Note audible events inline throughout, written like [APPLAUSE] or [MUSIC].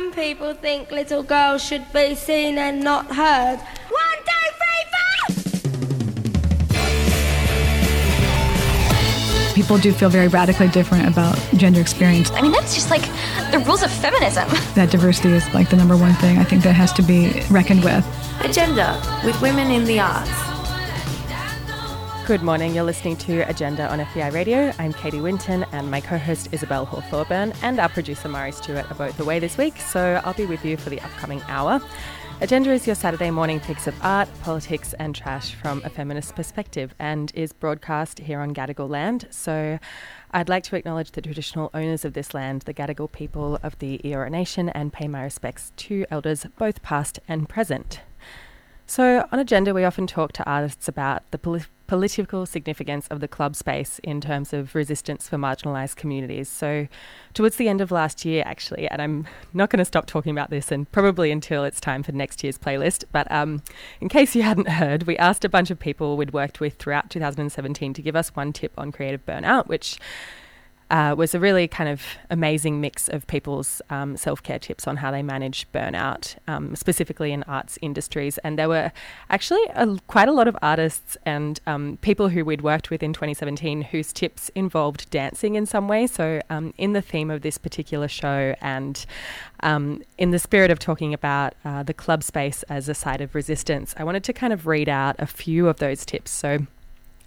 Some people think little girls should be seen and not heard. One, two, three, four! People do feel very radically different about gender experience. I mean, that's just like the rules of feminism. That diversity is like the number one thing I think that has to be reckoned with. Agenda with women in the arts. Good morning. You're listening to Agenda on FBI Radio. I'm Katie Winton, and my co host Isabel Hawthorburn and our producer Mari Stewart are both away this week, so I'll be with you for the upcoming hour. Agenda is your Saturday morning fix of art, politics, and trash from a feminist perspective and is broadcast here on Gadigal land. So I'd like to acknowledge the traditional owners of this land, the Gadigal people of the Eora Nation, and pay my respects to elders both past and present. So, on Agenda, we often talk to artists about the poli- political significance of the club space in terms of resistance for marginalised communities. So, towards the end of last year, actually, and I'm not going to stop talking about this and probably until it's time for next year's playlist, but um, in case you hadn't heard, we asked a bunch of people we'd worked with throughout 2017 to give us one tip on creative burnout, which uh, was a really kind of amazing mix of people's um, self care tips on how they manage burnout, um, specifically in arts industries. And there were actually a, quite a lot of artists and um, people who we'd worked with in 2017 whose tips involved dancing in some way. So, um, in the theme of this particular show and um, in the spirit of talking about uh, the club space as a site of resistance, I wanted to kind of read out a few of those tips. So,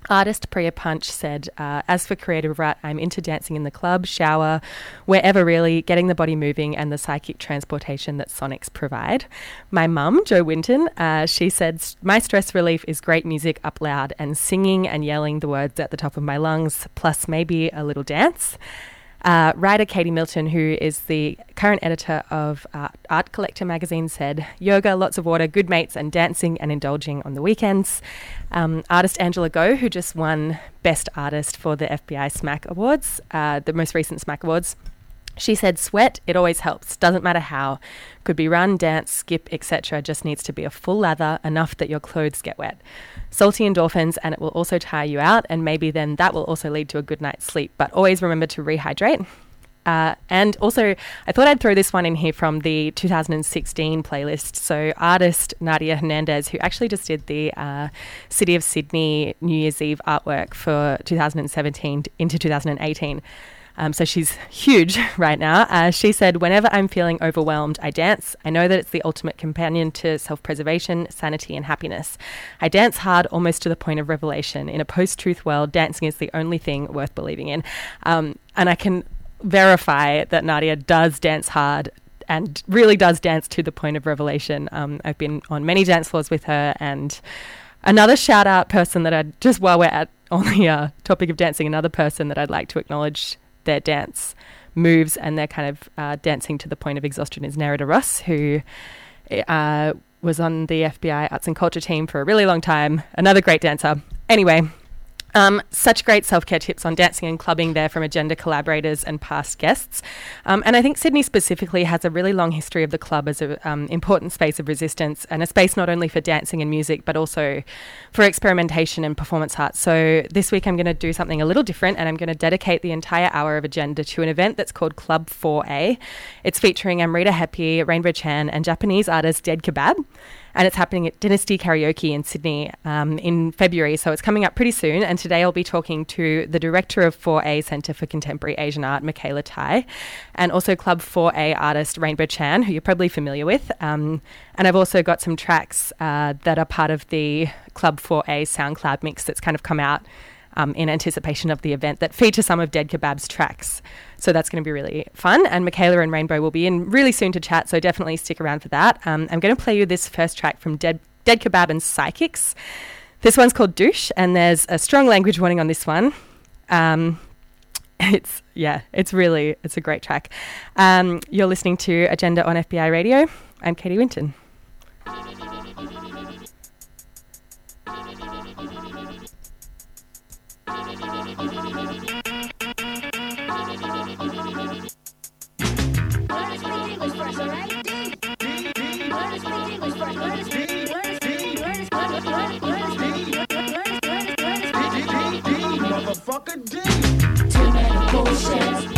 Artist Priya Punch said, uh, As for creative art, I'm into dancing in the club, shower, wherever really, getting the body moving and the psychic transportation that sonics provide. My mum, Jo Winton, uh, she said, My stress relief is great music up loud and singing and yelling the words at the top of my lungs, plus maybe a little dance. Uh, writer Katie Milton, who is the current editor of uh, Art Collector magazine, said yoga, lots of water, good mates, and dancing and indulging on the weekends. Um, artist Angela Goh, who just won Best Artist for the FBI SMAC Awards, uh, the most recent SMAC Awards. She said, sweat, it always helps, doesn't matter how. Could be run, dance, skip, etc. Just needs to be a full lather, enough that your clothes get wet. Salty endorphins, and it will also tire you out, and maybe then that will also lead to a good night's sleep. But always remember to rehydrate. Uh, and also, I thought I'd throw this one in here from the 2016 playlist. So, artist Nadia Hernandez, who actually just did the uh, City of Sydney New Year's Eve artwork for 2017 into 2018. Um, so she's huge [LAUGHS] right now. Uh, she said, Whenever I'm feeling overwhelmed, I dance. I know that it's the ultimate companion to self preservation, sanity, and happiness. I dance hard almost to the point of revelation. In a post truth world, dancing is the only thing worth believing in. Um, and I can verify that Nadia does dance hard and really does dance to the point of revelation. Um, I've been on many dance floors with her and another shout out person that I just while we're at on the uh, topic of dancing, another person that I'd like to acknowledge their dance moves and they're kind of uh, dancing to the point of exhaustion is Nerida Ross, who uh, was on the FBI Arts and Culture team for a really long time. Another great dancer. Anyway, um, such great self care tips on dancing and clubbing there from agenda collaborators and past guests. Um, and I think Sydney specifically has a really long history of the club as an um, important space of resistance and a space not only for dancing and music, but also for experimentation and performance art. So this week I'm going to do something a little different and I'm going to dedicate the entire hour of agenda to an event that's called Club 4A. It's featuring Amrita Hepi, Rainbow Chan, and Japanese artist Dead Kebab and it's happening at Dynasty Karaoke in Sydney um, in February. So it's coming up pretty soon. And today I'll be talking to the director of 4A Centre for Contemporary Asian Art, Mikala Tai, and also Club 4A artist Rainbow Chan, who you're probably familiar with. Um, and I've also got some tracks uh, that are part of the Club 4A SoundCloud mix that's kind of come out. Um, in anticipation of the event that feature some of Dead Kebab's tracks. So that's going to be really fun. And Mikala and Rainbow will be in really soon to chat, so definitely stick around for that. Um, I'm going to play you this first track from Dead, Dead Kebab and Psychics. This one's called Douche, and there's a strong language warning on this one. Um, [LAUGHS] it's yeah, it's really it's a great track. Um, you're listening to Agenda on FBI Radio. I'm Katie Winton. Motherfucker D. Too many bullshits.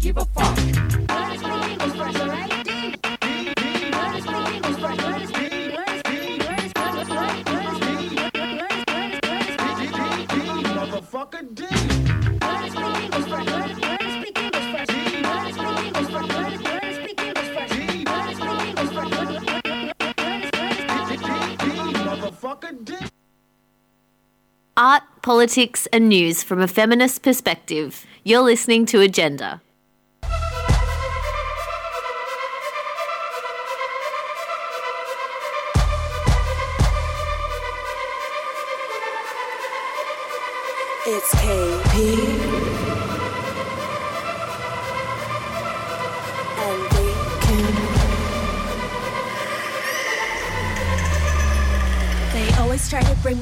give a fuck. Art, politics, and news from a feminist perspective. You're listening to Agenda.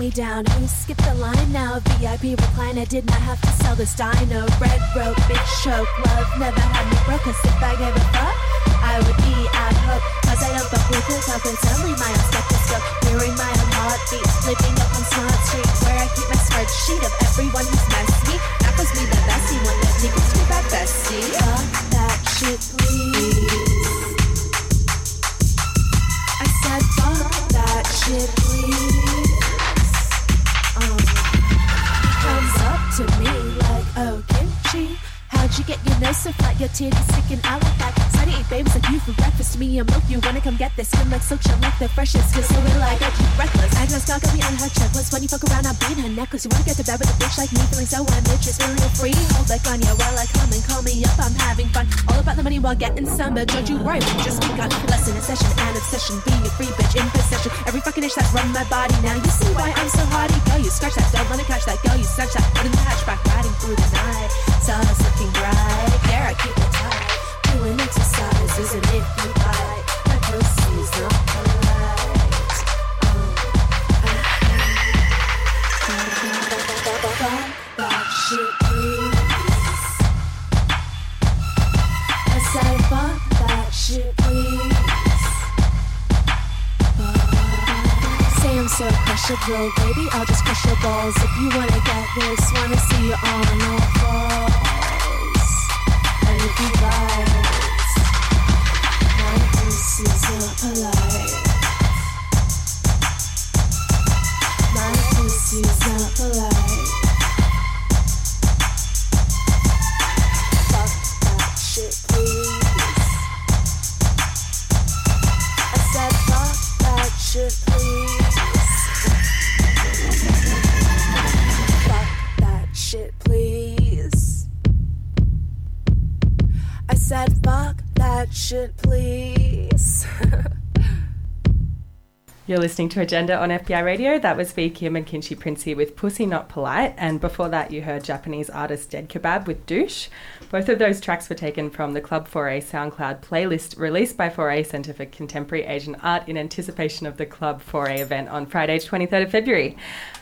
Me down. Who skipped the line now? VIP recliner did not have to sell this dino. Red rope, big choke. Love never had me broke. Cause if I gave a fuck, I would be ad hoc. Cause I don't fuck with the confidence. Only my own stethoscope. Hearing my own heartbeat. Living up on Smart Street. Where I keep my spreadsheet of everyone who's messed me. That was me the bestie. One that niggas to that bestie. Fuck that shit, please. I said fuck that shit, please. To me like, oh, kimchi. How'd you get your nose so flat? Your titties sticking out like that. Sunny eat babes like you for breakfast. Me and milk, you wanna come get this? Skin like silk, shit like the freshest. Cause so we like I keep reckless. I just got me on her checklist. When you fuck around, I'll be in her necklace. You wanna get to bed with a bitch like me, feeling so ambitious, feeling free. Hold like on you while I come and call me up. I'm having fun. All about the money while getting but don't you worry, we just begun. Lesson in session obsession, being a free bitch in possession. Every fucking itch that's run my body. Now you see why I'm so hardy. Go, you scratch that, don't wanna catch that. Go, you snatch that, put in the hatchback, riding through the night. Stars looking bright. Yeah, I keep it tight. Doing exercises and if you bite, my pussy's not polite. Fuck that shit, please. So crushable, baby. I'll just crush your balls. If you wanna get this, wanna see you on all fours. And if you bite, my pussy's not polite. You're listening to Agenda on FBI Radio. That was V. Kim and Kinshi Princey with Pussy Not Polite. And before that, you heard Japanese artist Dead Kebab with Douche. Both of those tracks were taken from the Club 4A SoundCloud playlist released by 4A Centre for Contemporary Asian Art in anticipation of the Club 4A event on Friday, 23rd of February.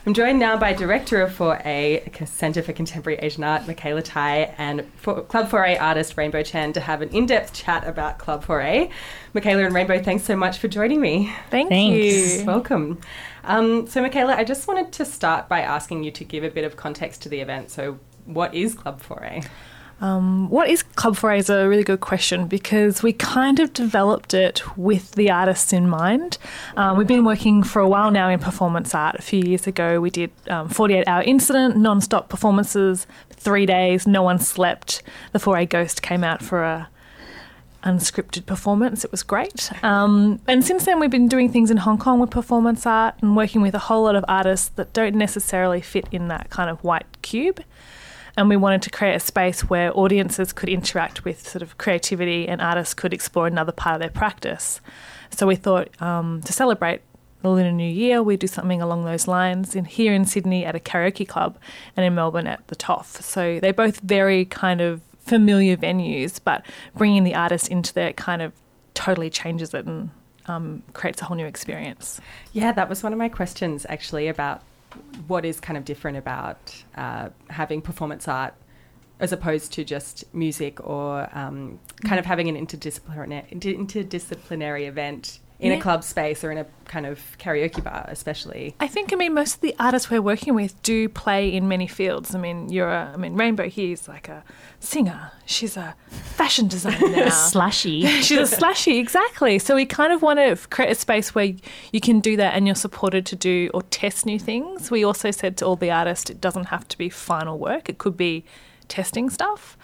I'm joined now by Director of 4A Centre for Contemporary Asian Art, Mikala Tai, and for Club 4A artist Rainbow Chan to have an in depth chat about Club 4A. Mikala and Rainbow, thanks so much for joining me. Thank you. Welcome. Um, so, Mikala, I just wanted to start by asking you to give a bit of context to the event. So, what is Club 4A? Um, what is Club 4A is a really good question because we kind of developed it with the artists in mind. Um, we've been working for a while now in performance art. A few years ago, we did um, 48 hour incident, non stop performances, three days, no one slept. The 4A Ghost came out for a unscripted performance. It was great. Um, and since then, we've been doing things in Hong Kong with performance art and working with a whole lot of artists that don't necessarily fit in that kind of white cube. And we wanted to create a space where audiences could interact with sort of creativity and artists could explore another part of their practice. So we thought um, to celebrate the Lunar New Year, we do something along those lines. In here in Sydney at a karaoke club, and in Melbourne at the Toff. So they're both very kind of familiar venues, but bringing the artist into there kind of totally changes it and um, creates a whole new experience. Yeah, that was one of my questions actually about what is kind of different about uh, having performance art as opposed to just music or um, kind of having an interdisciplinary, interdisciplinary event in Yeah. a club space or in a kind of karaoke bar, especially. I think, I mean, most of the artists we're working with do play in many fields. I mean, you're a, I mean, Rainbow here's like a singer. She's a fashion [LAUGHS] designer now. Slashy. [LAUGHS] She's a slashy, exactly. So we kind of want to create a space where you can do that and you're supported to do or test new things. We also said to all the artists, it doesn't have to be final work. It could be testing stuff.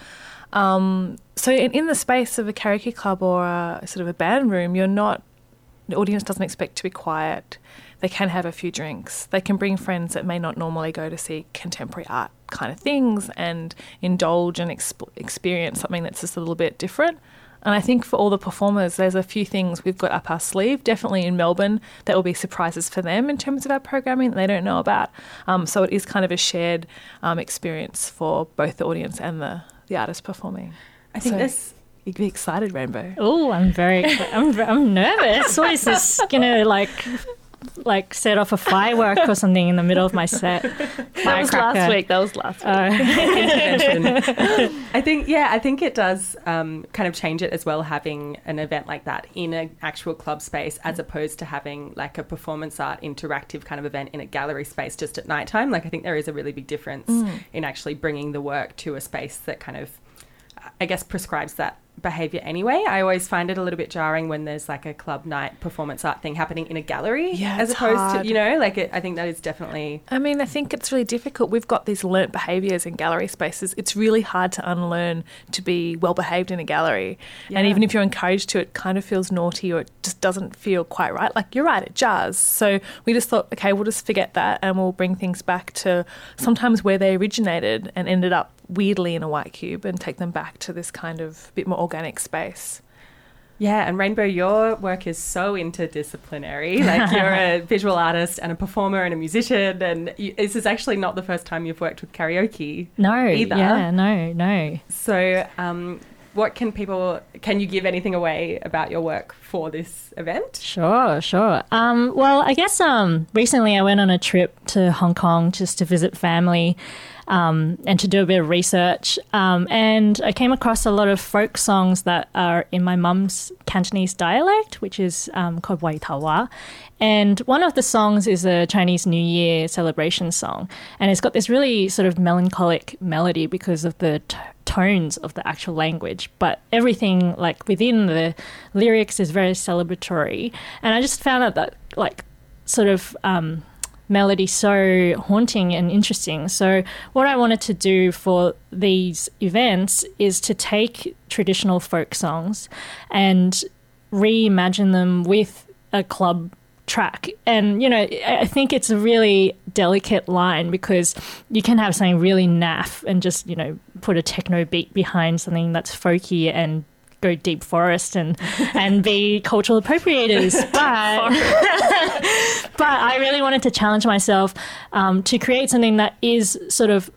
Um, so in, in the space of a karaoke club or a sort of a band room, you're not the audience doesn't expect to be quiet. They can have a few drinks. They can bring friends that may not normally go to see contemporary art kind of things and indulge and exp- experience something that's just a little bit different. And I think for all the performers, there's a few things we've got up our sleeve, definitely in Melbourne, that will be surprises for them in terms of our programming that they don't know about. Um, so it is kind of a shared um, experience for both the audience and the, the artist performing. I think So- this. You'd be excited, Rainbow. Oh, I'm very, I'm, I'm nervous. What is this gonna like, like set off a firework or something in the middle of my set? That was last week. That was last week. [LAUGHS] intervention. I think, yeah, I think it does um, kind of change it as well, having an event like that in an actual club space as opposed to having like a performance art interactive kind of event in a gallery space just at nighttime. Like, I think there is a really big difference in actually bringing the work to a space that kind of, I guess, prescribes that behavior anyway. I always find it a little bit jarring when there's like a club night performance art thing happening in a gallery Yeah, as opposed hard. to, you know, like it, I think that is definitely. I mean, I think it's really difficult. We've got these learnt behaviours in gallery spaces. It's really hard to unlearn to be well behaved in a gallery. Yeah. And even if you're encouraged to, it kind of feels naughty or it just doesn't feel quite right. Like, you're right, it jars. So we just thought, okay, we'll just forget that and we'll bring things back to sometimes where they originated and ended up weirdly in a white cube and take them back to this kind of bit more organic space. Yeah, and Rainbow, your work is so interdisciplinary. [LAUGHS] Like you're a [LAUGHS] visual artist and a performer and a musician, and you, this is actually not the first time you've worked with karaoke. No, Either. yeah, no, no. So, um, what can people? Can you give anything away about your work for this event? Sure, sure. Um, well, I guess um, recently I went on a trip to Hong Kong just to visit family um, and to do a bit of research. Um, and I came across a lot of folk songs that are in my mum's Cantonese dialect, which is um, called Wai Tawa. And one of the songs is a Chinese New Year celebration song. And it's got this really sort of melancholic melody because of the t- tones of the actual language. But everything, like within the lyrics, is very celebratory. And I just found out that, like, sort of. Um, melody so haunting and interesting. So, what I wanted to do for these events is to take traditional folk songs and reimagine them with a club track. And, you know, I think it's a really delicate line because you can have something really naff and just, you know, put a techno beat behind something that's folky and go deep forest and and be [LAUGHS] cultural appropriators. [LAUGHS] But [LAUGHS] but I really wanted to challenge myself um, to create something that is sort of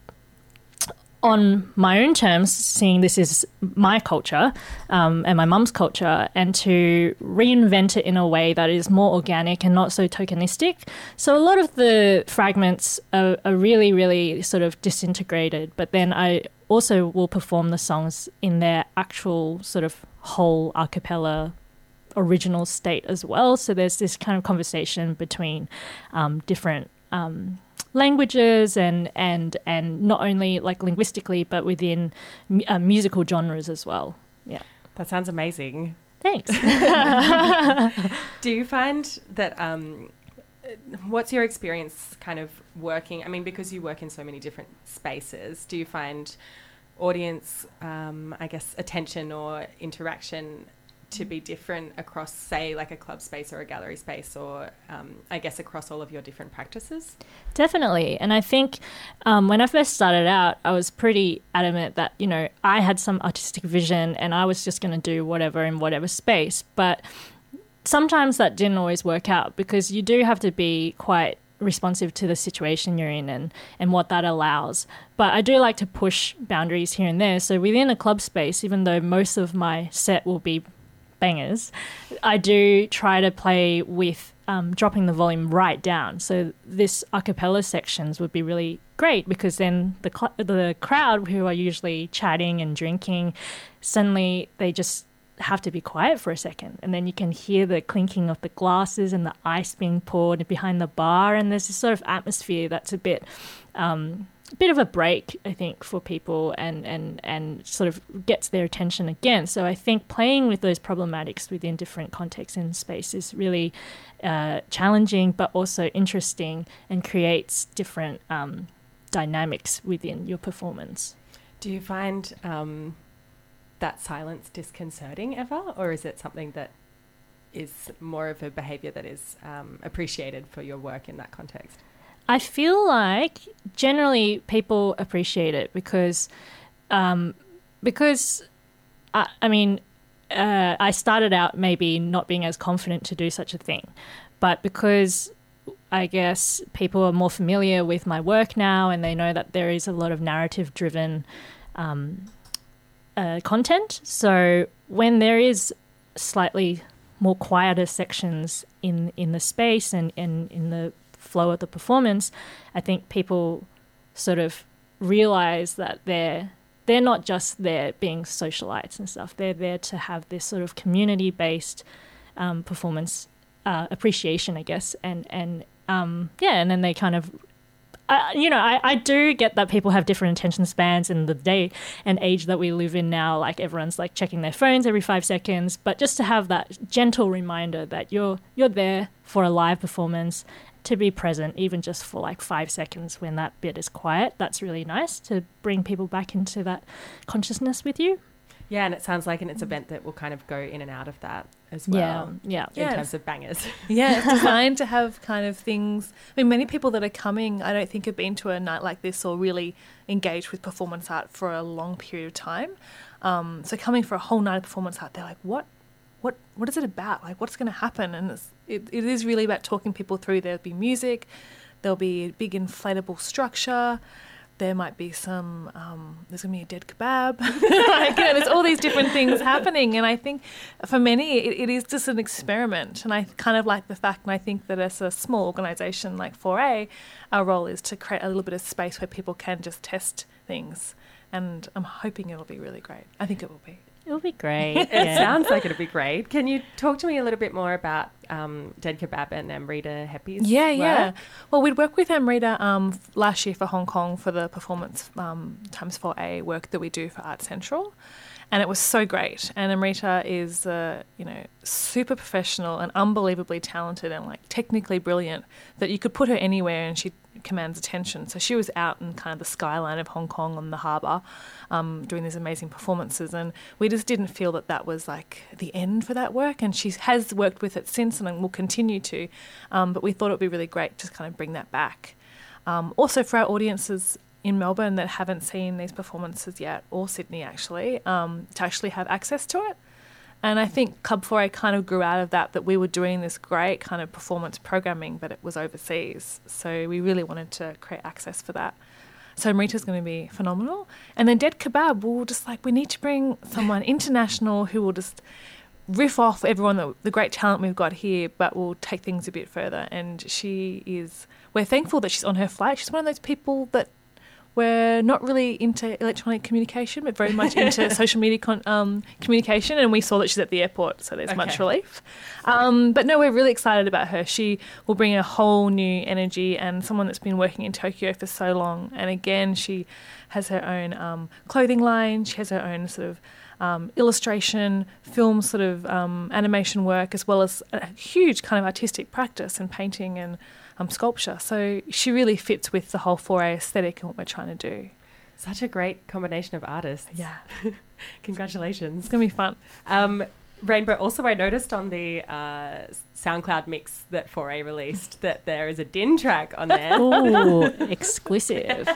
on my own terms, seeing this is my culture um, and my mum's culture, and to reinvent it in a way that is more organic and not so tokenistic. So a lot of the fragments are, are really, really sort of disintegrated, but then I also will perform the songs in their actual sort of whole a cappella original state as well. So there's this kind of conversation between um, different um, languages and and and not only like linguistically, but within uh, musical genres as well. Yeah. That sounds amazing. Thanks. [LAUGHS] [LAUGHS] Do you find that? Um, what's your experience kind of working? I mean, because you work in so many different spaces, do you find audience, um, I guess, attention or interaction to be different across, say, like a club space or a gallery space, or um, I guess across all of your different practices? Definitely. And I think um, when I first started out, I was pretty adamant that, you know, I had some artistic vision and I was just going to do whatever in whatever space. But sometimes that didn't always work out because you do have to be quite responsive to the situation you're in and, and what that allows. But I do like to push boundaries here and there. So within a club space, even though most of my set will be bangers, I do try to play with um, dropping the volume right down. So this a cappella sections would be really great because then the cl- the crowd who are usually chatting and drinking, suddenly they just have to be quiet for a second. And then you can hear the clinking of the glasses and the ice being poured behind the bar. And there's this sort of atmosphere that's a bit um, bit of a break I think for people and and and sort of gets their attention again so I think playing with those problematics within different contexts and space is really uh, challenging but also interesting and creates different um, dynamics within your performance Do you find um, that silence disconcerting ever, or is it something that is more of a behaviour that is um, appreciated for your work in that context? I feel like generally people appreciate it because, um, because, I, I mean, uh, I started out maybe not being as confident to do such a thing, but because I guess people are more familiar with my work now and they know that there is a lot of narrative driven um, uh, content. So when there is slightly more quieter sections in, in the space and, and in the flow of the performance, I think people sort of realize that they're they're not just there being socialites and stuff. They're there to have this sort of community based um, performance uh, appreciation, I guess, and and um, yeah, and then they kind of. You know, I, I do get that people have different attention spans in the day and age that we live in now. Like everyone's like checking their phones every five seconds, but just to have that gentle reminder that you're you're there for a live performance to be present, even just for like five seconds when that bit is quiet. That's really nice to bring people back into that consciousness with you. Yeah, and it sounds like an it's event that will kind of go in and out of that as well. Yeah, yeah. In Yeah. terms of bangers. [LAUGHS] Yeah, it's designed to have kind of things. I mean, many people that are coming, I don't think have been to a night like this or really engaged with performance art for a long period of time. Um, so coming for a whole night of performance art, they're like, "What, what, what is it about? Like, what's going to happen?" And it's, it, it is really about talking people through. There'll be music, there'll be a big inflatable structure. There might be some. Um, there's gonna be a dead kebab. [LAUGHS] like, you know, there's all these different things happening, and I think for many it, it is just an experiment. And I kind of like the fact, and I think that as a small organisation like 4A, our role is to create a little bit of space where people can just test things. And I'm hoping it'll be really great. I think it will be. It'll be great. [LAUGHS] It yeah. sounds like it'll be great. Can you talk to me a little bit more about um, Dead Kebab and Amrita Hepi's Yeah, yeah. Well, we'd worked with Amrita um, last year for Hong Kong for the performance um, times 4A work that we do for Art Central. And it was so great. And Amrita is, uh, you know, super professional and unbelievably talented and like technically brilliant that you could put her anywhere and she commands attention. So she was out in kind of the skyline of Hong Kong on the harbour um, doing these amazing performances. And we just didn't feel that that was like the end for that work. And she has worked with it since and will continue to. Um, but we thought it would be really great to kind of bring that back. Um, also, for our audiences in Melbourne that haven't seen these performances yet, or Sydney actually, um, to actually have access to it. And I think Club 4A kind of grew out of that, that we were doing this great kind of performance programming, but it was overseas. So we really wanted to create access for that. So Amrita's going to be phenomenal. And then Dead Kebab, we were just like, we need to bring someone [LAUGHS] international who will just riff off everyone, that, the great talent we've got here, but will take things a bit further. And she is, we're thankful that she's on her flight. She's one of those people that we're not really into electronic communication, but very much into [LAUGHS] social media con- um, communication. And we saw that she's at the airport, so there's much relief. Um, but no, we're really excited about her. She will bring a whole new energy and someone that's been working in Tokyo for so long. And again, she has her own um, clothing line, she has her own sort of um, illustration, film sort of um, animation work, as well as a huge kind of artistic practice and painting and um, sculpture. So she really fits with the whole 4A aesthetic and what we're trying to do. Such a great combination of artists. Yeah, [LAUGHS] Congratulations. it's going to be fun. Um, Rainbow, also, I noticed on the uh, SoundCloud mix that 4A released [LAUGHS] that there is a Din track on there. Ooh, [LAUGHS] exclusive.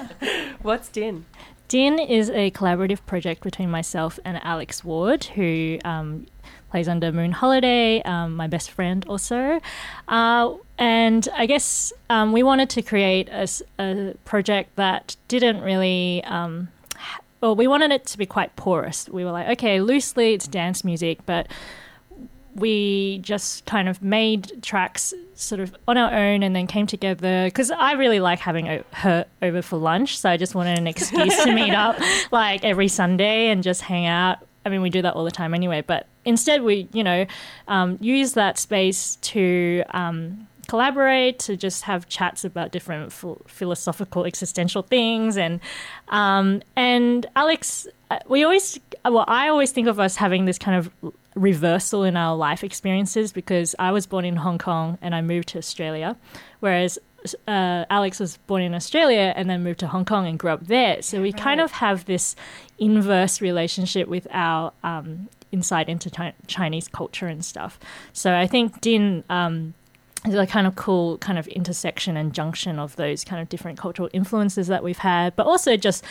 What's Din? Din is a collaborative project between myself and Alex Wei, who um, plays under Moon Holiday, um, my best friend also. Uh, and I guess um, we wanted to create a project that didn't really. Um, well, we wanted it to be quite porous. We were like, okay, loosely it's dance music, but we just kind of made tracks sort of on our own and then came together because I really like having o- her over for lunch. So I just wanted an excuse to meet up [LAUGHS] like every Sunday and just hang out. I mean, we do that all the time anyway, but instead we, you know, um, use that space to um, collaborate, to just have chats about different ph- philosophical, existential things. And, um, and Alex, uh, we always, well, I always think of us having this kind of reversal in our life experiences because I was born in Hong Kong and I moved to Australia, whereas uh, Alex was born in Australia and then moved to Hong Kong and grew up there. So we kind of have this inverse relationship with our um, insight into chi- Chinese culture and stuff. So I think Din. Um, is a kind of cool kind of intersection and junction of those kind of different cultural influences that we've had, but also just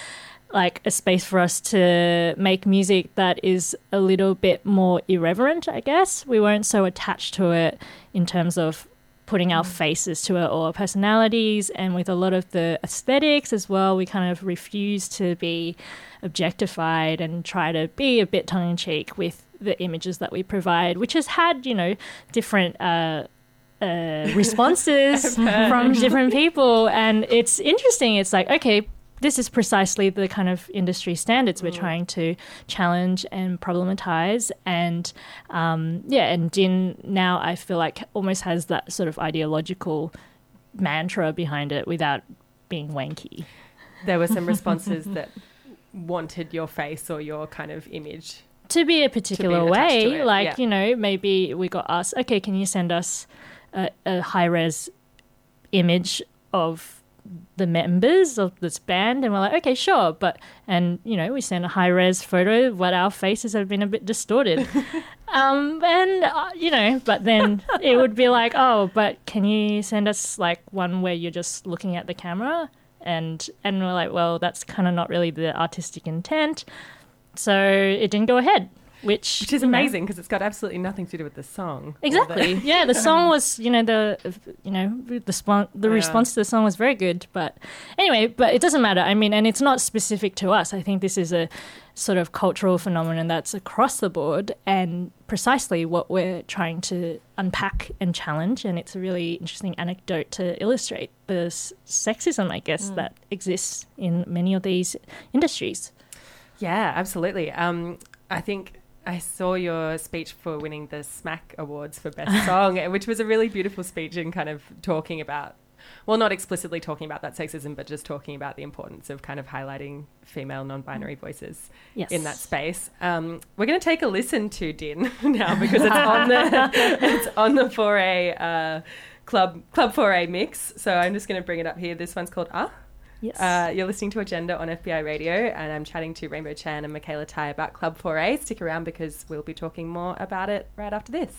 like a space for us to make music that is a little bit more irreverent, I guess. We weren't so attached to it in terms of putting our faces to it or our personalities and with a lot of the aesthetics as well we kind of refuse to be objectified and try to be a bit tongue-in-cheek with the images that we provide which has had you know different uh, uh, [LAUGHS] responses from different people. And it's interesting. It's like okay this is precisely the kind of industry standards we're trying to challenge and problematize. And um, yeah, and Din now I feel like almost has that sort of ideological mantra behind it without being wanky. There were some responses [LAUGHS] that wanted your face or your kind of image. To be a particular to way, like, yeah. you know, maybe we got asked, okay, can you send us a, a high res image of the members of this band and we're like okay sure but and you know we sent a high res photo but our faces have been a bit distorted. [LAUGHS] Um and uh, you know but then it would be like oh but can you send us like one where you're just looking at the camera? And and we're like well that's kind of not really the artistic intent. So it didn't go ahead which Which is amazing because it's got absolutely nothing to do with the song. or the- Exactly. yeah, the song [LAUGHS] was, you know, the you know the spon- the Yeah. response to the song was very good. But anyway, but it doesn't matter. I mean, and it's not specific to us. I think this is a sort of cultural phenomenon that's across the board and precisely what we're trying to unpack and challenge. And it's a really interesting anecdote to illustrate the s- sexism, I guess, that exists in many of these industries. Yeah, absolutely. Um, I think I saw your speech for winning the SMAC Awards for Best [LAUGHS] Song, which was a really beautiful speech in kind of talking about, well, not explicitly talking about that sexism, but just talking about the importance of kind of highlighting female non-binary voices Yes. in that space. Um, we're going to take a listen to Din [LAUGHS] now because it's on the [LAUGHS] it's on the 4A uh, club club 4A mix. So I'm just going to bring it up here. This one's called Ah. Yes. Uh, you're listening to Agenda on FBI Radio, and I'm chatting to Rainbow Chan and Mikala Tai about Club 4A. Stick around because we'll be talking more about it right after this.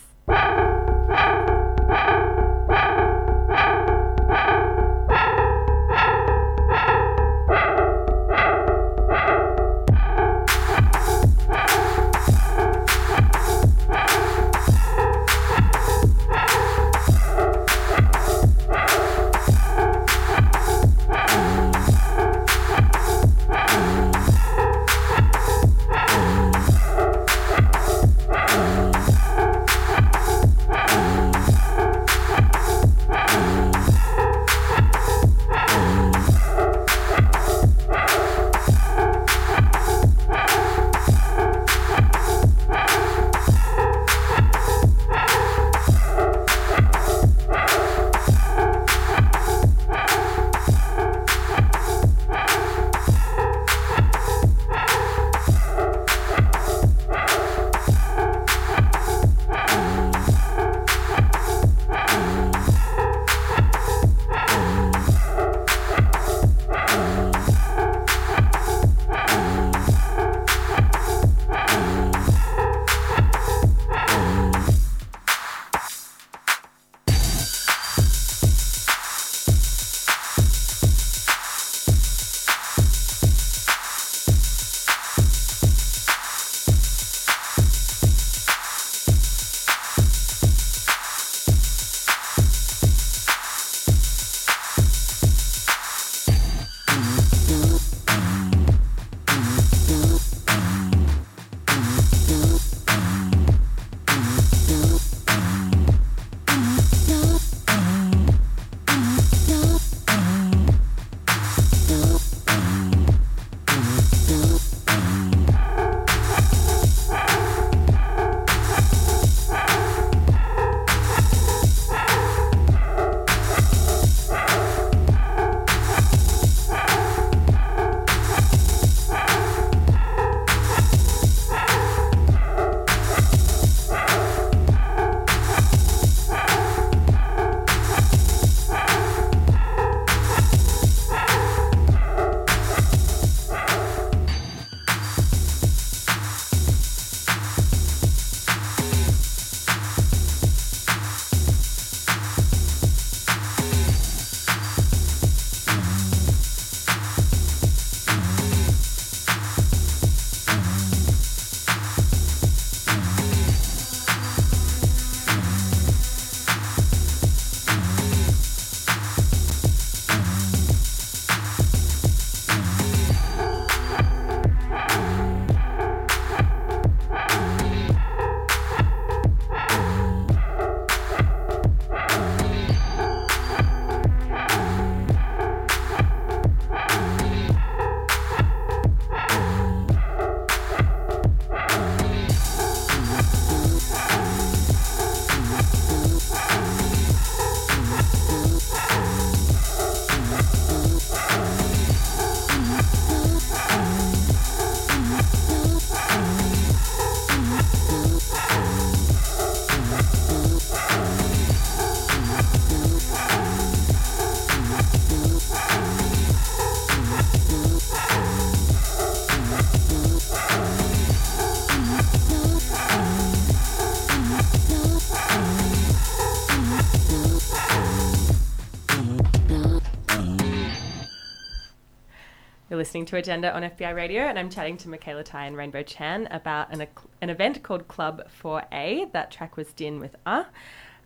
Listening to Agenda on FBI Radio, and I'm chatting to Mikala Tai and Rainbow Chan about an, an event called Club 4A. That track was Din with Ah.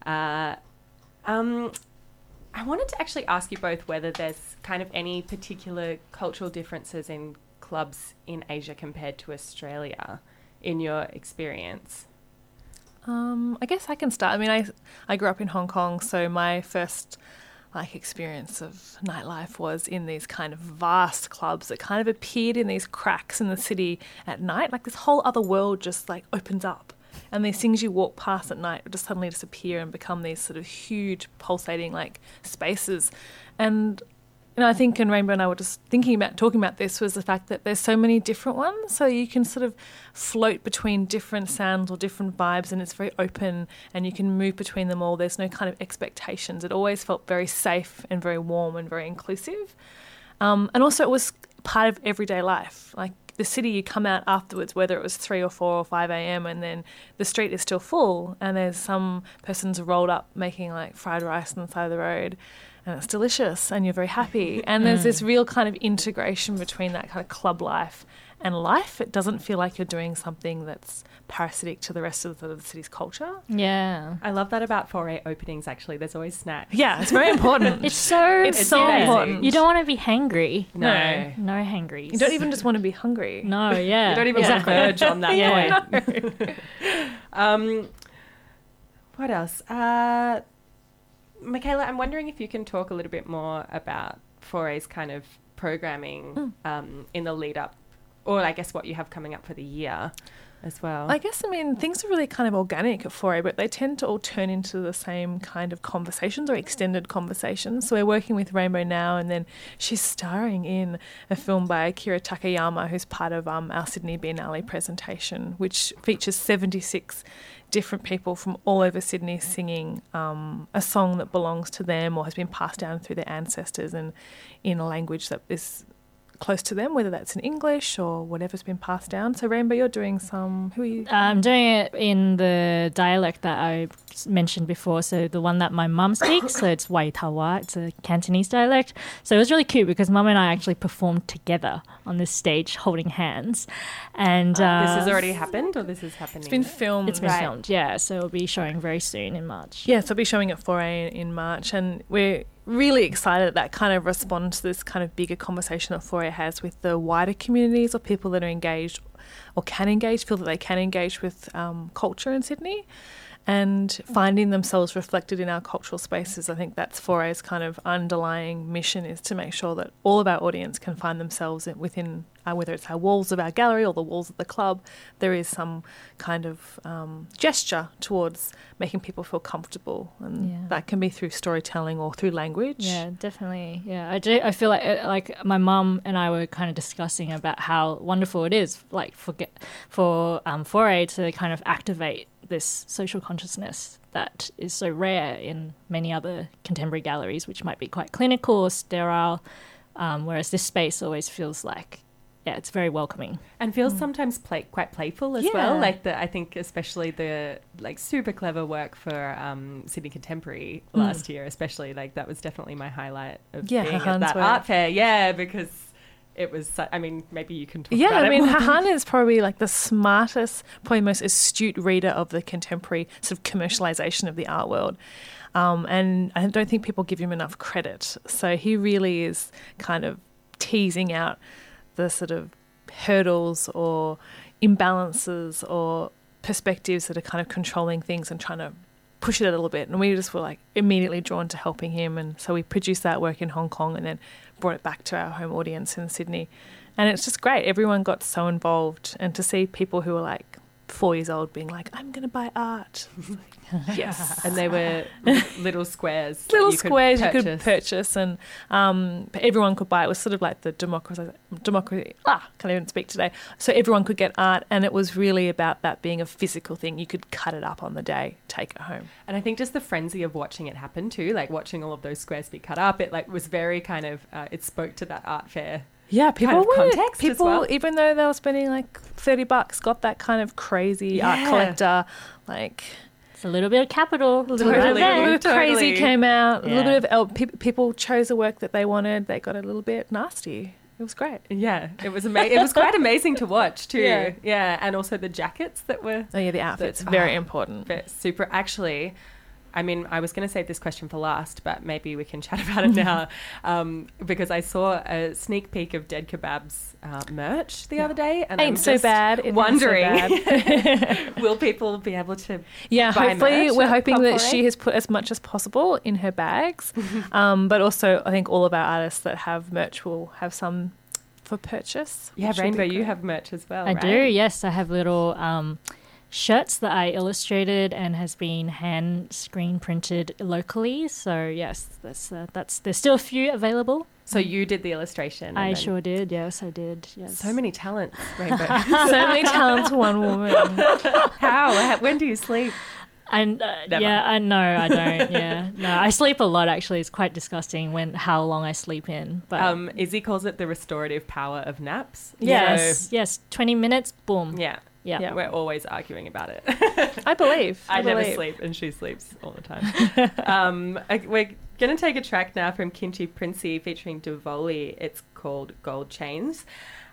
Uh, um, I wanted to actually ask you both whether there's kind of any particular cultural differences in clubs in Asia compared to Australia in your experience. Um, I guess I can start. I mean, I I grew up in Hong Kong, so my first like experience of nightlife was in these kind of vast clubs that kind of appeared in these cracks in the city at night. Like this whole other world just like opens up. And these things you walk past at night just suddenly disappear and become these sort of huge pulsating like spaces. And know, I think and Rainbow and I were just thinking about talking about this was the fact that there's so many different ones, so you can sort of float between different sounds or different vibes, and it's very open, and you can move between them all. There's no kind of expectations. It always felt very safe and very warm and very inclusive, um, and also it was part of everyday life. Like the city, you come out afterwards, whether it was three or four or five a.m., and then the street is still full, and there's some person's rolled up making like fried rice on the side of the road and it's delicious and you're very happy. And there's this real kind of integration between that kind of club life and life. It doesn't feel like you're doing something that's parasitic to the rest of the, the city's culture. Yeah. I love that about 4A openings, actually. There's always snacks. Yeah, it's very important. [LAUGHS] It's so It's so amazing. important. You don't want to be hangry. No. No hangries. You don't even just want to be hungry. No, [LAUGHS] yeah. You don't even exactly. verge on that [LAUGHS] Yeah. point. um, what else? Uh, Mikala, I'm wondering if you can talk a little bit more about 4A's kind of programming um, in the lead up, or I guess what you have coming up for the year as well. I guess, I mean, things are really kind of organic at 4A, but they tend to all turn into the same kind of conversations or extended conversations. So we're working with Rainbow now, and then she's starring in a film by Akira Takayama, who's part of um, our Sydney Biennale presentation, which features 76 different people from all over Sydney singing um, a song that belongs to them or has been passed down through their ancestors and in a language that is close to them, whether that's in English or whatever's been passed down. So, Rainbow, you're doing some. Who are you? I'm doing it in the dialect that I mentioned before. So the one that my mum speaks. so it's Waitawa. It's a Cantonese dialect. So it was really cute because mum and I actually performed together on this stage, holding hands. And uh, this has already happened, or this is happening? It's been filmed. It's been filmed, yeah. So it'll be showing very soon in March. Yeah, so I'll be showing at 4A in March, and we're really excited that that kind of responds to this kind of bigger conversation that 4A has with the wider communities or people that are engaged or can engage, feel that they can engage with um, culture in Sydney and finding themselves reflected in our cultural spaces. I think that's 4A's kind of underlying mission is to make sure that all of our audience can find themselves within, uh, whether it's our walls of our gallery or the walls of the club, there is some kind of um, gesture towards making people feel comfortable. And Yeah. that can be through storytelling or through language. Yeah, definitely. Yeah, I do. I feel like uh, like my mum and I were kind of discussing about how wonderful it is, like for for um, 4A to kind of activate this social consciousness that is so rare in many other contemporary galleries, which might be quite clinical or sterile. Um, whereas this space always feels like, yeah, it's very welcoming. and feels sometimes play, quite playful as Yeah. well. Like the, I think especially the like super clever work for um, Sydney Contemporary last year, especially like that was definitely my highlight of Yeah, being at that art fair. Yeah, because it was. su- I mean, maybe you can talk. Yeah, I mean, more. [LAUGHS] Is probably like the smartest, probably most astute reader of the contemporary sort of commercialization of the art world. Um, and I don't think people give him enough credit. So he really is kind of teasing out the sort of hurdles or imbalances or perspectives that are kind of controlling things and trying to push it a little bit. And we just were like immediately drawn to helping him. And so we produced that work in Hong Kong and then brought it back to our home audience in Sydney. And it's just great. Everyone got so involved. And to see people who were like four years old being like, I'm going to buy art. [LAUGHS] [LAUGHS] yes. and they were [LAUGHS] little squares. Little you could squares you could purchase. purchase, and um, everyone could buy. It was sort of like the democracy. Democracy. Ah, can't even speak today. So everyone could get art, and it was really about that being a physical thing. You could cut it up on the day, take it home. And I think just the frenzy of watching it happen too, like watching all of those squares be cut up, it like was very kind of uh, it spoke to that art fair. Yeah, people of were people, well. even though they were spending like thirty bucks, got that kind of crazy art collector. Like It's a little bit of capital, a little bit of Totally. that. [LAUGHS] bit of crazy came out. A little bit of pe- people chose a work that they wanted. They got a little bit nasty. it was great. Yeah, it was amazing. It was quite amazing to watch too. Yeah. Yeah. and also the jackets that were Oh yeah, the outfit's That's- very ah, important. But super. Actually, I mean, I was going to save this question for last, but maybe we can chat [LAUGHS] about it now [LAUGHS] um, because I saw a sneak peek of DEADKEBAB's uh, merch the other day, and Ain't I'm so just bad, it ain't so Wondering, bad. [LAUGHS] will people be able to? Yeah, buy hopefully merch we're hoping that she has put as much as possible in her bags. um, but also, I think all of our artists that have merch will have some for purchase. Yeah, which should be Rainbow, you have merch as well. I right? do, yes. I have little um, shirts that I illustrated and has been hand screen printed locally. So yes, that's uh, that's there's still a few available. So you did the illustration. I sure did. Yes, I did. Yes. So many talents, Rainbow. [LAUGHS] so many talents one woman. [LAUGHS] How? When do you sleep? And uh, yeah, I know I don't. Yeah, no, I sleep a lot. Actually, it's quite disgusting when how long I sleep in. But Um, Izzy calls it the restorative power of naps. yes, yes, twenty minutes, boom. Yeah. Yeah. Yeah. We're always arguing about it. I believe. [LAUGHS] I, never believe. sleep, and she sleeps all the time. [LAUGHS] um, I- we're going to take a track now from Kimchi Princi featuring Devoli. It's called Gold Chains.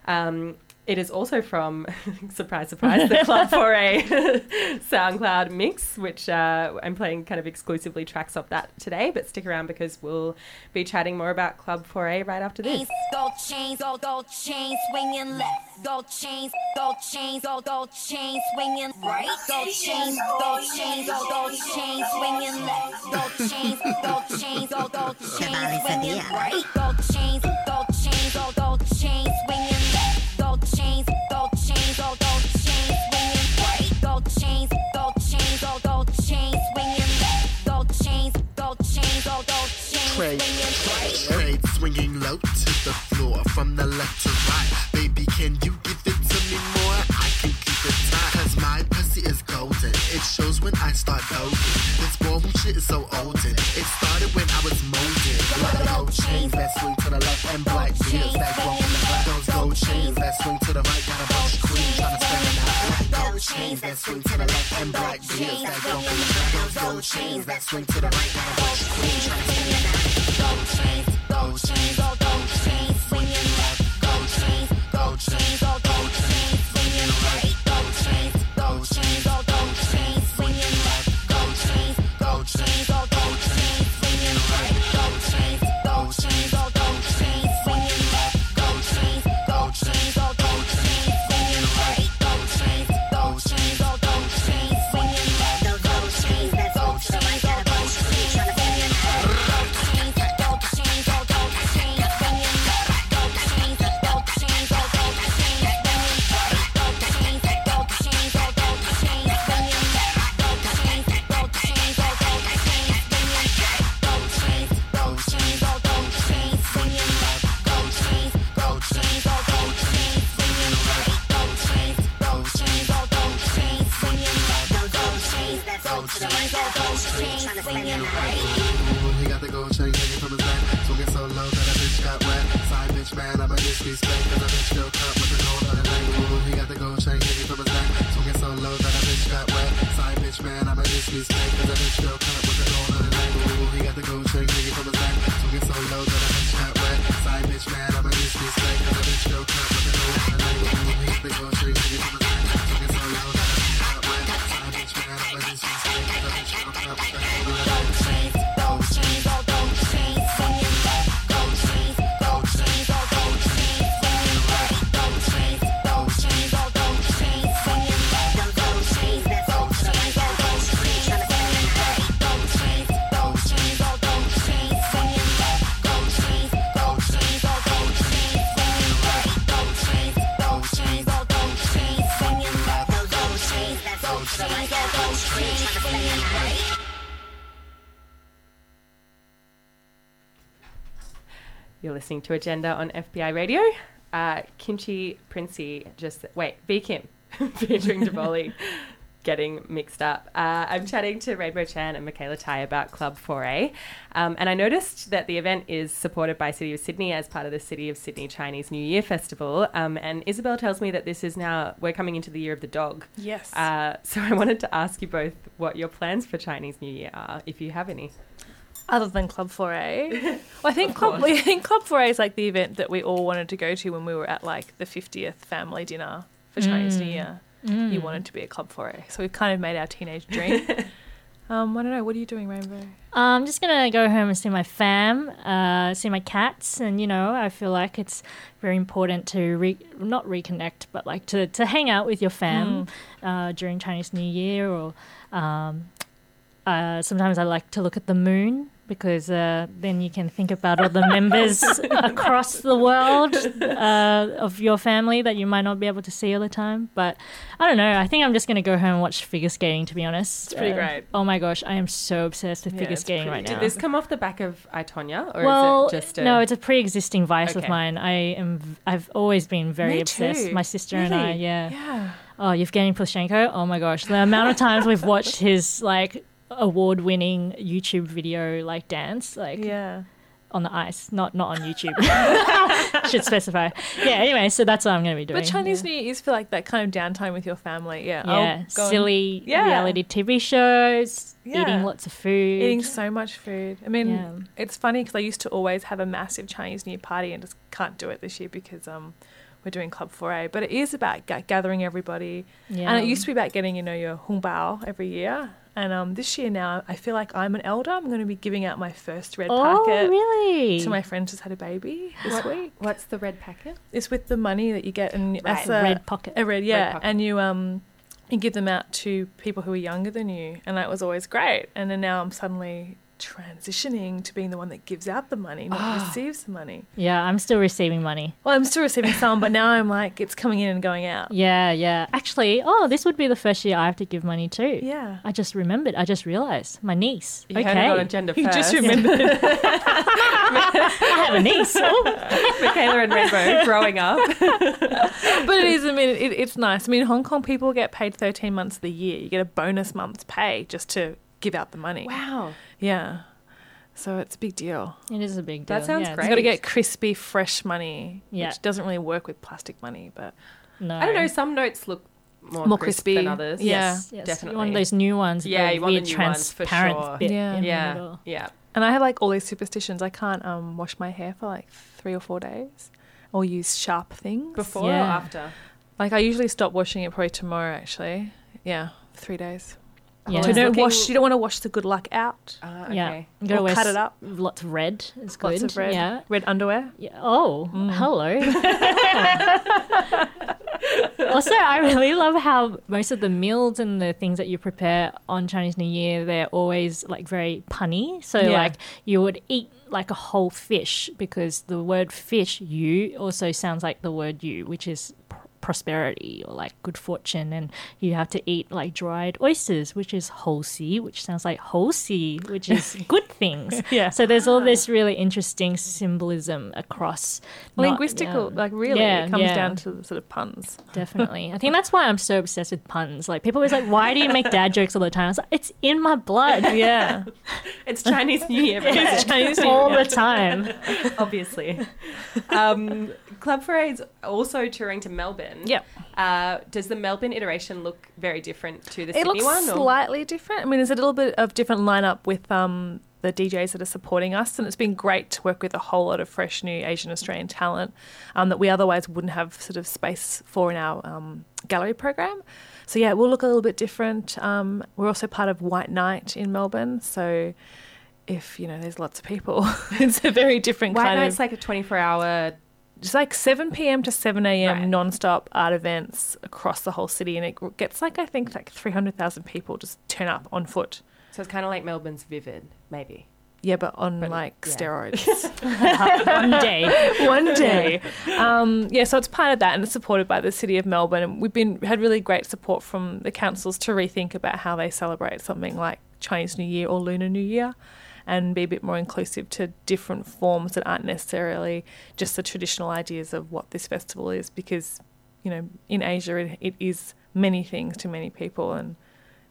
Um, it is also from, surprise, surprise, the Club 4A SoundCloud mix, which uh, I'm playing kind of exclusively tracks off that today. But stick around because we'll be chatting more about Club 4A right after this. Gold chains, gold, gold chains, swinging left. Gold chains, gold chains, gold, gold chains, swinging right. Gold chains, gold chains, gold, gold chains, swinging left. Gold chains, gold chains, gold, gold chains, swinging right. Gold chains, gold chains, gold, gold chains, swinging chains, Trade. swinging low to the floor from the left to right. Baby, can you give it to me more? I can keep it tight. Cause my pussy is golden. It shows when I start loading. This ballroom shit is so olden. It started when I was molded. Like gold chains that swing to the left and black beers that go from the back. Those gold chains that swing to the right. Got a bunch of queens trying to stand out. Chains that swing to the left and black beers that the back. Those gold chains that swing to the right. Got a bunch of queens trying to stand. Gold chains, gold chains, gold, gold chains, swinging left. Gold chains, gold chains, gold, listening to Agenda on FBI Radio. Uh, Kimchi Princi just wait, V Kim [LAUGHS] featuring [LAUGHS] Devoli getting mixed up. Uh, I'm chatting to Rainbow Chan and Mikala Tai about Club 4A, um, and I noticed that the event is supported by City of Sydney as part of the City of Sydney Chinese New Year Festival. Um, and Isabel tells me that this is now we're coming into the year of the dog. Yes. Uh, [LAUGHS] so I wanted to ask you both what your plans for Chinese New Year are, if you have any. Other than Club 4A, [LAUGHS] well, I think Club [LAUGHS] I think Club 4A is like the event that we all wanted to go to when we were at like the fiftieth family dinner for Chinese New Year. You wanted to be a Club 4A, so we've kind of made our teenage dream. [LAUGHS] um, I don't know. What are you doing, Rainbow? I'm just gonna go home and see my fam, uh, see my cats, and you know, I feel like it's very important to re- not reconnect, but like to, to hang out with your fam uh, during Chinese New Year. Or um, uh, sometimes I like to look at the moon because uh, then you can think about all the members [LAUGHS] across the world uh, of your family that you might not be able to see all the time. But I don't know. I think I'm just gonna go home and watch figure skating. To be honest, It's pretty Uh, great. Oh my gosh, I am so obsessed with Yeah, figure skating pretty right now. Did this come off the back of I Tonya, or well, is it just a, no, it's a pre-existing vice of mine. I am. I've always been very Me obsessed. too. My sister and I. Really? Yeah. Yeah. Oh, Yevgeny Plushenko. Oh my gosh, the amount of times we've watched [LAUGHS] his like award-winning YouTube video like dance like Yeah. on the ice, not not on YouTube. [LAUGHS] Should specify. Yeah. Anyway, so that's what I'm going to be doing. But Chinese yeah. New Year is for like that kind of downtime with your family. Yeah. Yeah, go and- silly Yeah. reality TV shows, Yeah. eating lots of food. Eating so much food. I mean, Yeah. it's funny because I used to always have a massive Chinese New Year party and just can't do it this year because um, we're doing Club 4A. But it is about ga- gathering everybody. yeah. And it used to be about getting, you know, your hongbao every year. And um, this year now, I feel like I'm an elder. I'm going to be giving out my first red Oh, packet really? to my friend who's had a baby this week. What's the red packet? It's with the money that you get and Right. as a Red pocket. A red, yeah. pocket. and you um you give them out to people who are younger than you, and that was always great. And then now I'm suddenly transitioning to being the one that gives out the money, not Ah. receives the money. Yeah, I'm still receiving money. Well, I'm still receiving some, but now I'm like it's coming in and going out. Yeah, yeah. Actually, oh, this would be the first year I have to give money too. Yeah. I just remembered. I just realized my niece. You okay, heard it on agenda You just remembered. [LAUGHS] I have a niece. Oh. [LAUGHS] Mikala and Rainbow growing up. [LAUGHS] but it is. I mean, it, it's nice. I mean, Hong Kong people get paid 13 months of the year. You get a bonus month's pay just to give out the money. Wow. Yeah. So it's a big deal. It is a big deal. That sounds yeah. great. You've got to get crispy, fresh money, Yeah. which doesn't really work with plastic money, but No. I don't know. Some notes look more, More crisp crispy. than others. Yeah. Yes, yes. definitely. You want those new ones. Yeah, you want the new ones for transparent sure. bit Yeah. Yeah. Yeah. and I have like all these superstitions. I can't um, wash my hair for like three or four days, or use sharp things. Before or after? like I usually stop washing it probably tomorrow. Actually, yeah, three days. Yeah. So you don't Looking- wash. You don't want to wash the good luck out. Ah, Yeah. You gotta Or wear cut it up. Lots of red. It's good. Lots of red. Yeah. Red underwear. Yeah. Oh, Mm. hello. [LAUGHS] [LAUGHS] also, I really love how most of the meals and the things that you prepare on Chinese New Year, they're always like very punny. So, Yeah. like, you would eat like a whole fish because the word fish, you, also sounds like the word you, which is pr- prosperity or like good fortune. And you have to eat like dried oysters, which is hosi, which sounds like hosi, which is [LAUGHS] good things. Yeah. So, there's all this really interesting symbolism across not- Linguistical, yeah. like really, Yeah, it comes yeah. down to the sort of puns. [LAUGHS] Definitely. I think that's why I'm so obsessed with puns. Like people always like, why do you make dad [LAUGHS] jokes all the time? I was like, it's in my blood. Yeah, It's Chinese New Year. It's Chinese all the time. obviously. Um, Club 4A is also touring to Melbourne. Yep. Uh, does the Melbourne iteration look very different to the it Sydney looks one? or- slightly different. I mean, there's a little bit of different lineup with um, the DJs that are supporting us, and it's been great to work with a whole lot of fresh new Asian Australian talent um, that we otherwise wouldn't have sort of space for in our um, gallery program. So yeah, we'll look a little bit different. Um, we're also part of White Night in Melbourne, so if you know there's lots of people, [LAUGHS] it's a very different White kind Night's of. like a 24 hour. It's like 7 p.m. to 7 a.m. Right. non-stop art events across the whole city, and it gets like I think like 300,000 people just turn up on foot. So it's kind of like Melbourne's Vivid, maybe. Yeah, but on But, like yeah. steroids. [LAUGHS] One day. One day. Um, yeah, so it's part of that, and it's supported by the City of Melbourne. And we've been had really great support from the councils to rethink about how they celebrate something like Chinese New Year or Lunar New Year, and be a bit more inclusive to different forms that aren't necessarily just the traditional ideas of what this festival is. Because you know, in Asia, it, it is many things to many people, and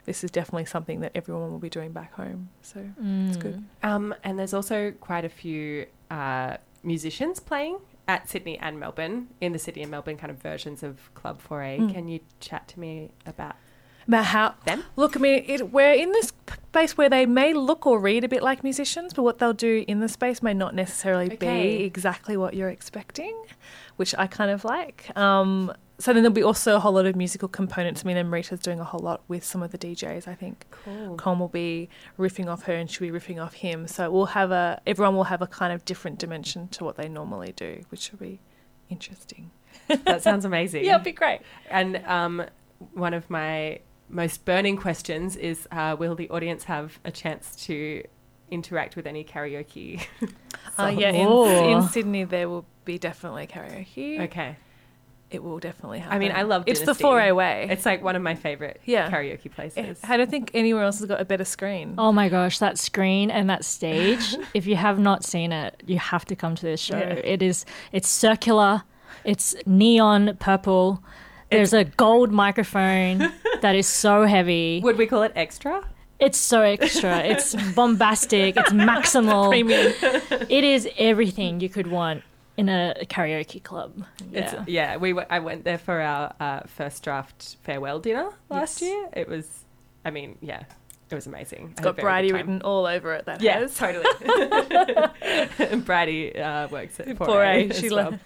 this is definitely something that everyone will be doing back home. So it's good. Um, and there's also quite a few uh, musicians playing at Sydney and Melbourne in the City and Melbourne kind of versions of Club 4A. Mm. Can you chat to me About how them? Look, I mean, it, we're in this space where they may look or read a bit like musicians, but what they'll do in the space may not necessarily Okay. be exactly what you're expecting, which I kind of like. Um, so then there'll be also a whole lot of musical components. I mean, Amrita's doing a whole lot with some of the DJs. I think Cool. Will be riffing off her, and she'll be riffing off him. So we'll have a everyone will have a kind of different dimension to what they normally do, which will be interesting. That sounds amazing. [LAUGHS] Yeah, it'll be great. And um, one of my most burning questions is uh, will the audience have a chance to interact with any karaoke? [LAUGHS] Uh, yeah, in, Oh. in Sydney there will be definitely karaoke. Okay. It will definitely happen. I mean, I love It's the 4A way. It's like one of my favorite Yeah. karaoke places. I don't think anywhere else has got a better screen. Oh my gosh, that screen and that stage. [LAUGHS] if you have not seen it, you have to come to this show. Yeah. It is it's circular, it's neon purple. There's a gold microphone [LAUGHS] that is so heavy. Would we call it extra? It's so extra. It's [LAUGHS] bombastic. It's maximal. [LAUGHS] Premium. It is everything you could want in a karaoke club. It's, Yeah. yeah, we w- I went there for our uh, first draft farewell dinner last Yes. year. It was, I mean, yeah, it was amazing. It's got Bridie written all over it. That Yeah, has. totally. [LAUGHS] Bridie uh, works at 4A. Foray, as she well.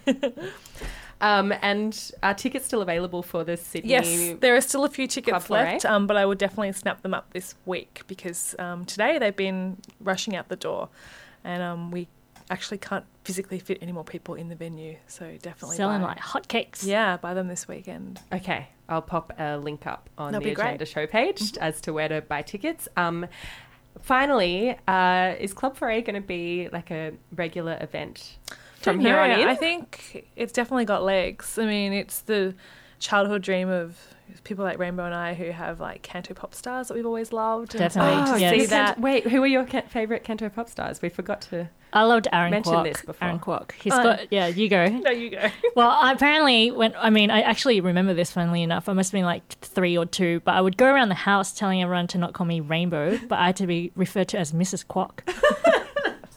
Um, and are tickets still available for the Sydney? Yes, there are still a few tickets Club left, um, but I would definitely snap them up this week because um, today they've been rushing out the door, and um, we actually can't physically fit any more people in the venue. So definitely Selling buy, like hotcakes. yeah, buy them this weekend. Okay, I'll pop a link up on That'd the be great. agenda show page as to where to buy tickets. Um, finally, uh, is Club 4A going to be like a regular event from here on in? I think it's definitely got legs. I mean, it's the childhood dream of people like Rainbow and I who have like canto pop stars that we've always loved. and Definitely, to oh, yes. see that. Wait, who are your ca- favorite Canto pop stars? We forgot to. I loved Aaron Mentioned Kwok. this before. Aaron Kwok. He's Oh. got yeah. You go. [LAUGHS] No, you go. [LAUGHS] Well, I apparently when I mean I actually remember this funnily enough. I must have been like three or two, but I would go around the house telling everyone to not call me Rainbow, but I had to be referred to as Mrs. Kwok. [LAUGHS]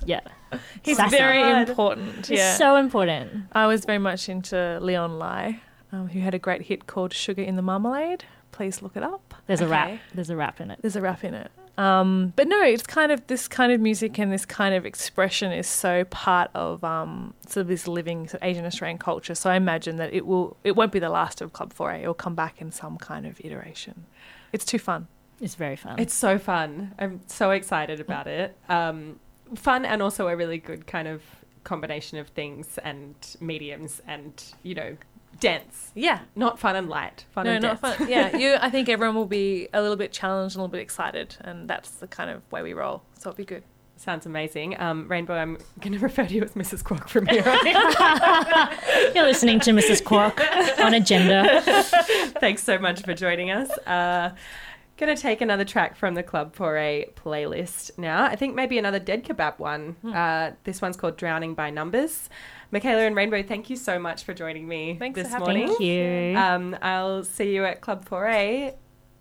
yeah, [LAUGHS] He's Sassy. very important. it's Yeah. so important. I was very much into Leon Lai, um, who had a great hit called Sugar in the Marmalade. Please look it up. There's a rap. There's a rap in it. There's a rap in it. Um, but no, it's kind of this kind of music and this kind of expression is so part of um, sort of this living sort of Asian Australian culture. So I imagine that it will it won't be the last of Club 4A. It will come back in some kind of iteration. It's too fun. It's very fun. It's so fun. I'm so excited about it. Um, fun and also a really good kind of combination of things and mediums and, you know, dense. Yeah. Not fun and light. Fun No, and not dense. fun. Yeah, [LAUGHS] you. I think everyone will be a little bit challenged, and a little bit excited, and that's the kind of way we roll. So it'll be good. Sounds amazing. Um, Rainbow, I'm going [LAUGHS] to refer to you as Mrs. Quack from here [LAUGHS] on. You're listening to Mrs. Kwok on Agenda. Thanks so much for joining us. Uh, Gonna take another track from the Club 4A playlist now. I think maybe another DEADKEBAB one. Hmm. Uh, this one's called Drowning by Numbers. Mikala and Rainbow, thank you so much for joining me Thanks this having morning. Thank you. Um, I'll see you at Club 4A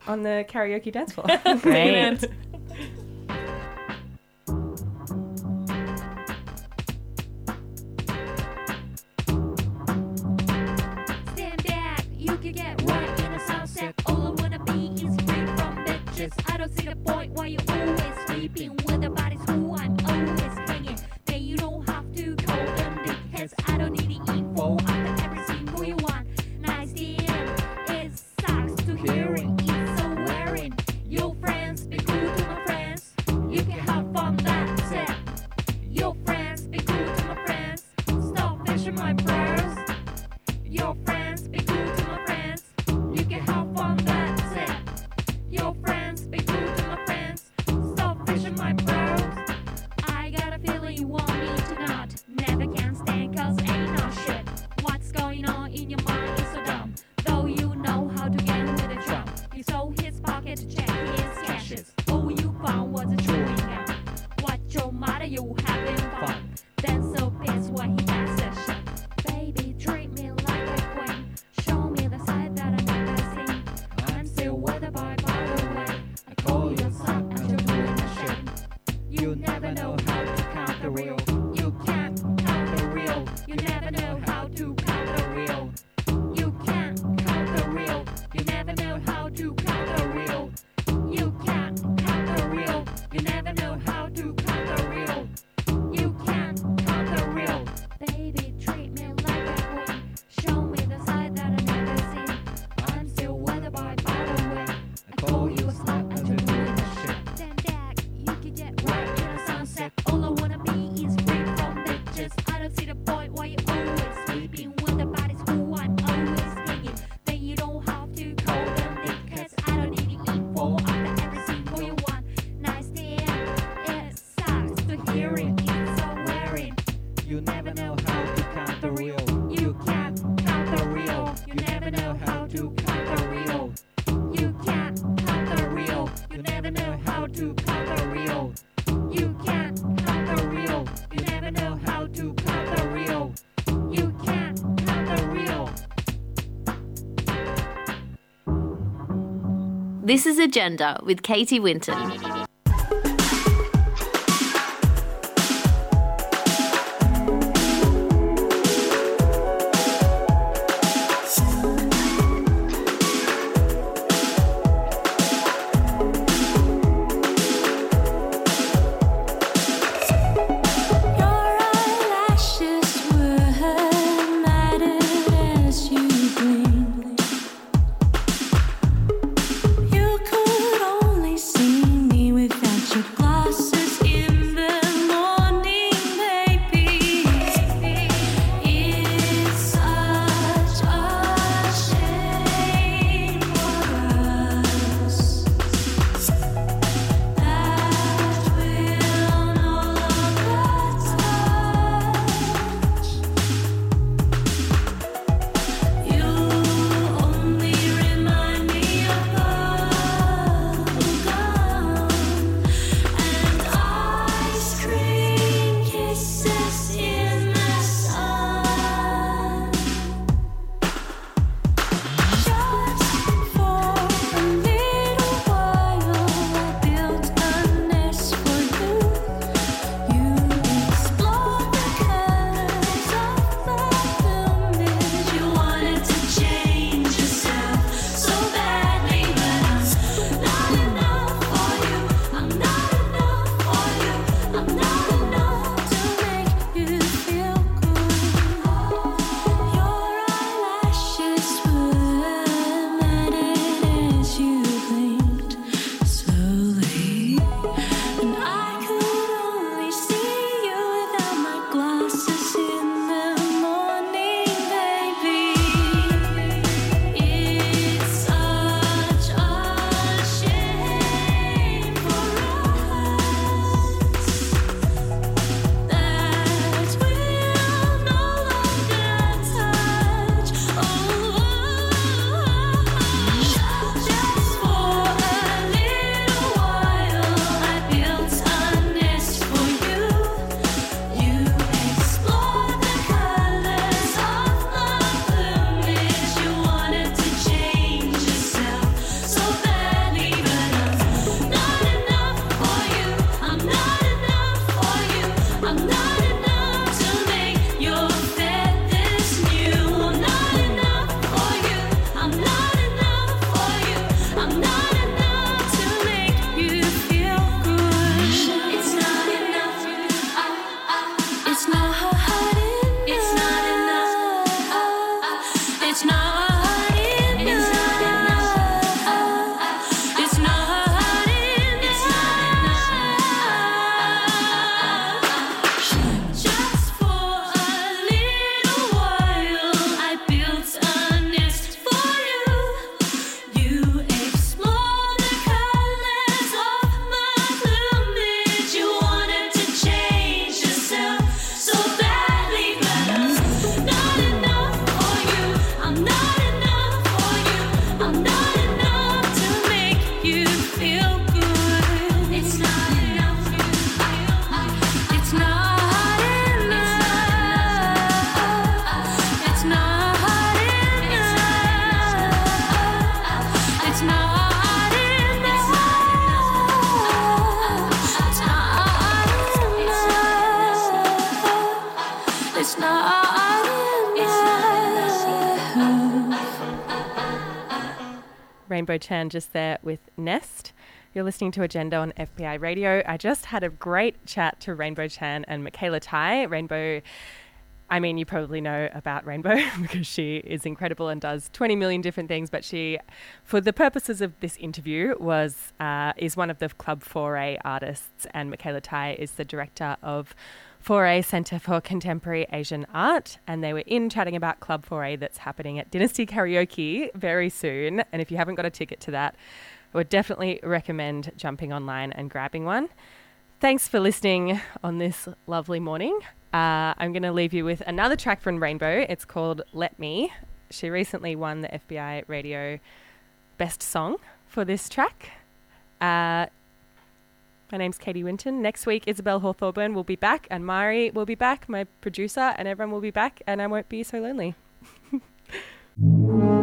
on the karaoke dance floor. [LAUGHS] Great. Stand back, you can get wet in a sunset. I don't see the point why you always sleeping with the bodies who This is Agenda with Katie Winton. Rainbow Chan just there with Nest. You're listening to Agenda on FBI Radio. I just had a great chat to Rainbow Chan and Mikala Tai. Rainbow, I mean, you probably know about Rainbow [LAUGHS] because she is incredible and does 20 million different things. But she, for the purposes of this interview, was uh, is one of the Club 4A artists, and Mikala Tai is the director of 4A Centre for Contemporary Asian Art, and they were in chatting about Club 4A that's happening at Dynasty Karaoke very soon. And if you haven't got a ticket to that, I would definitely recommend jumping online and grabbing one. Thanks for listening on this lovely morning. Uh, I'm going to leave you with another track from Rainbow. It's called Let Me. She recently won the FBI Radio Best Song for this track. Uh, my name's Katie Winton. Next week, Isabel Hawthorburn will be back, and Mari will be back, my producer, and everyone will be back, and I won't be so lonely. [LAUGHS]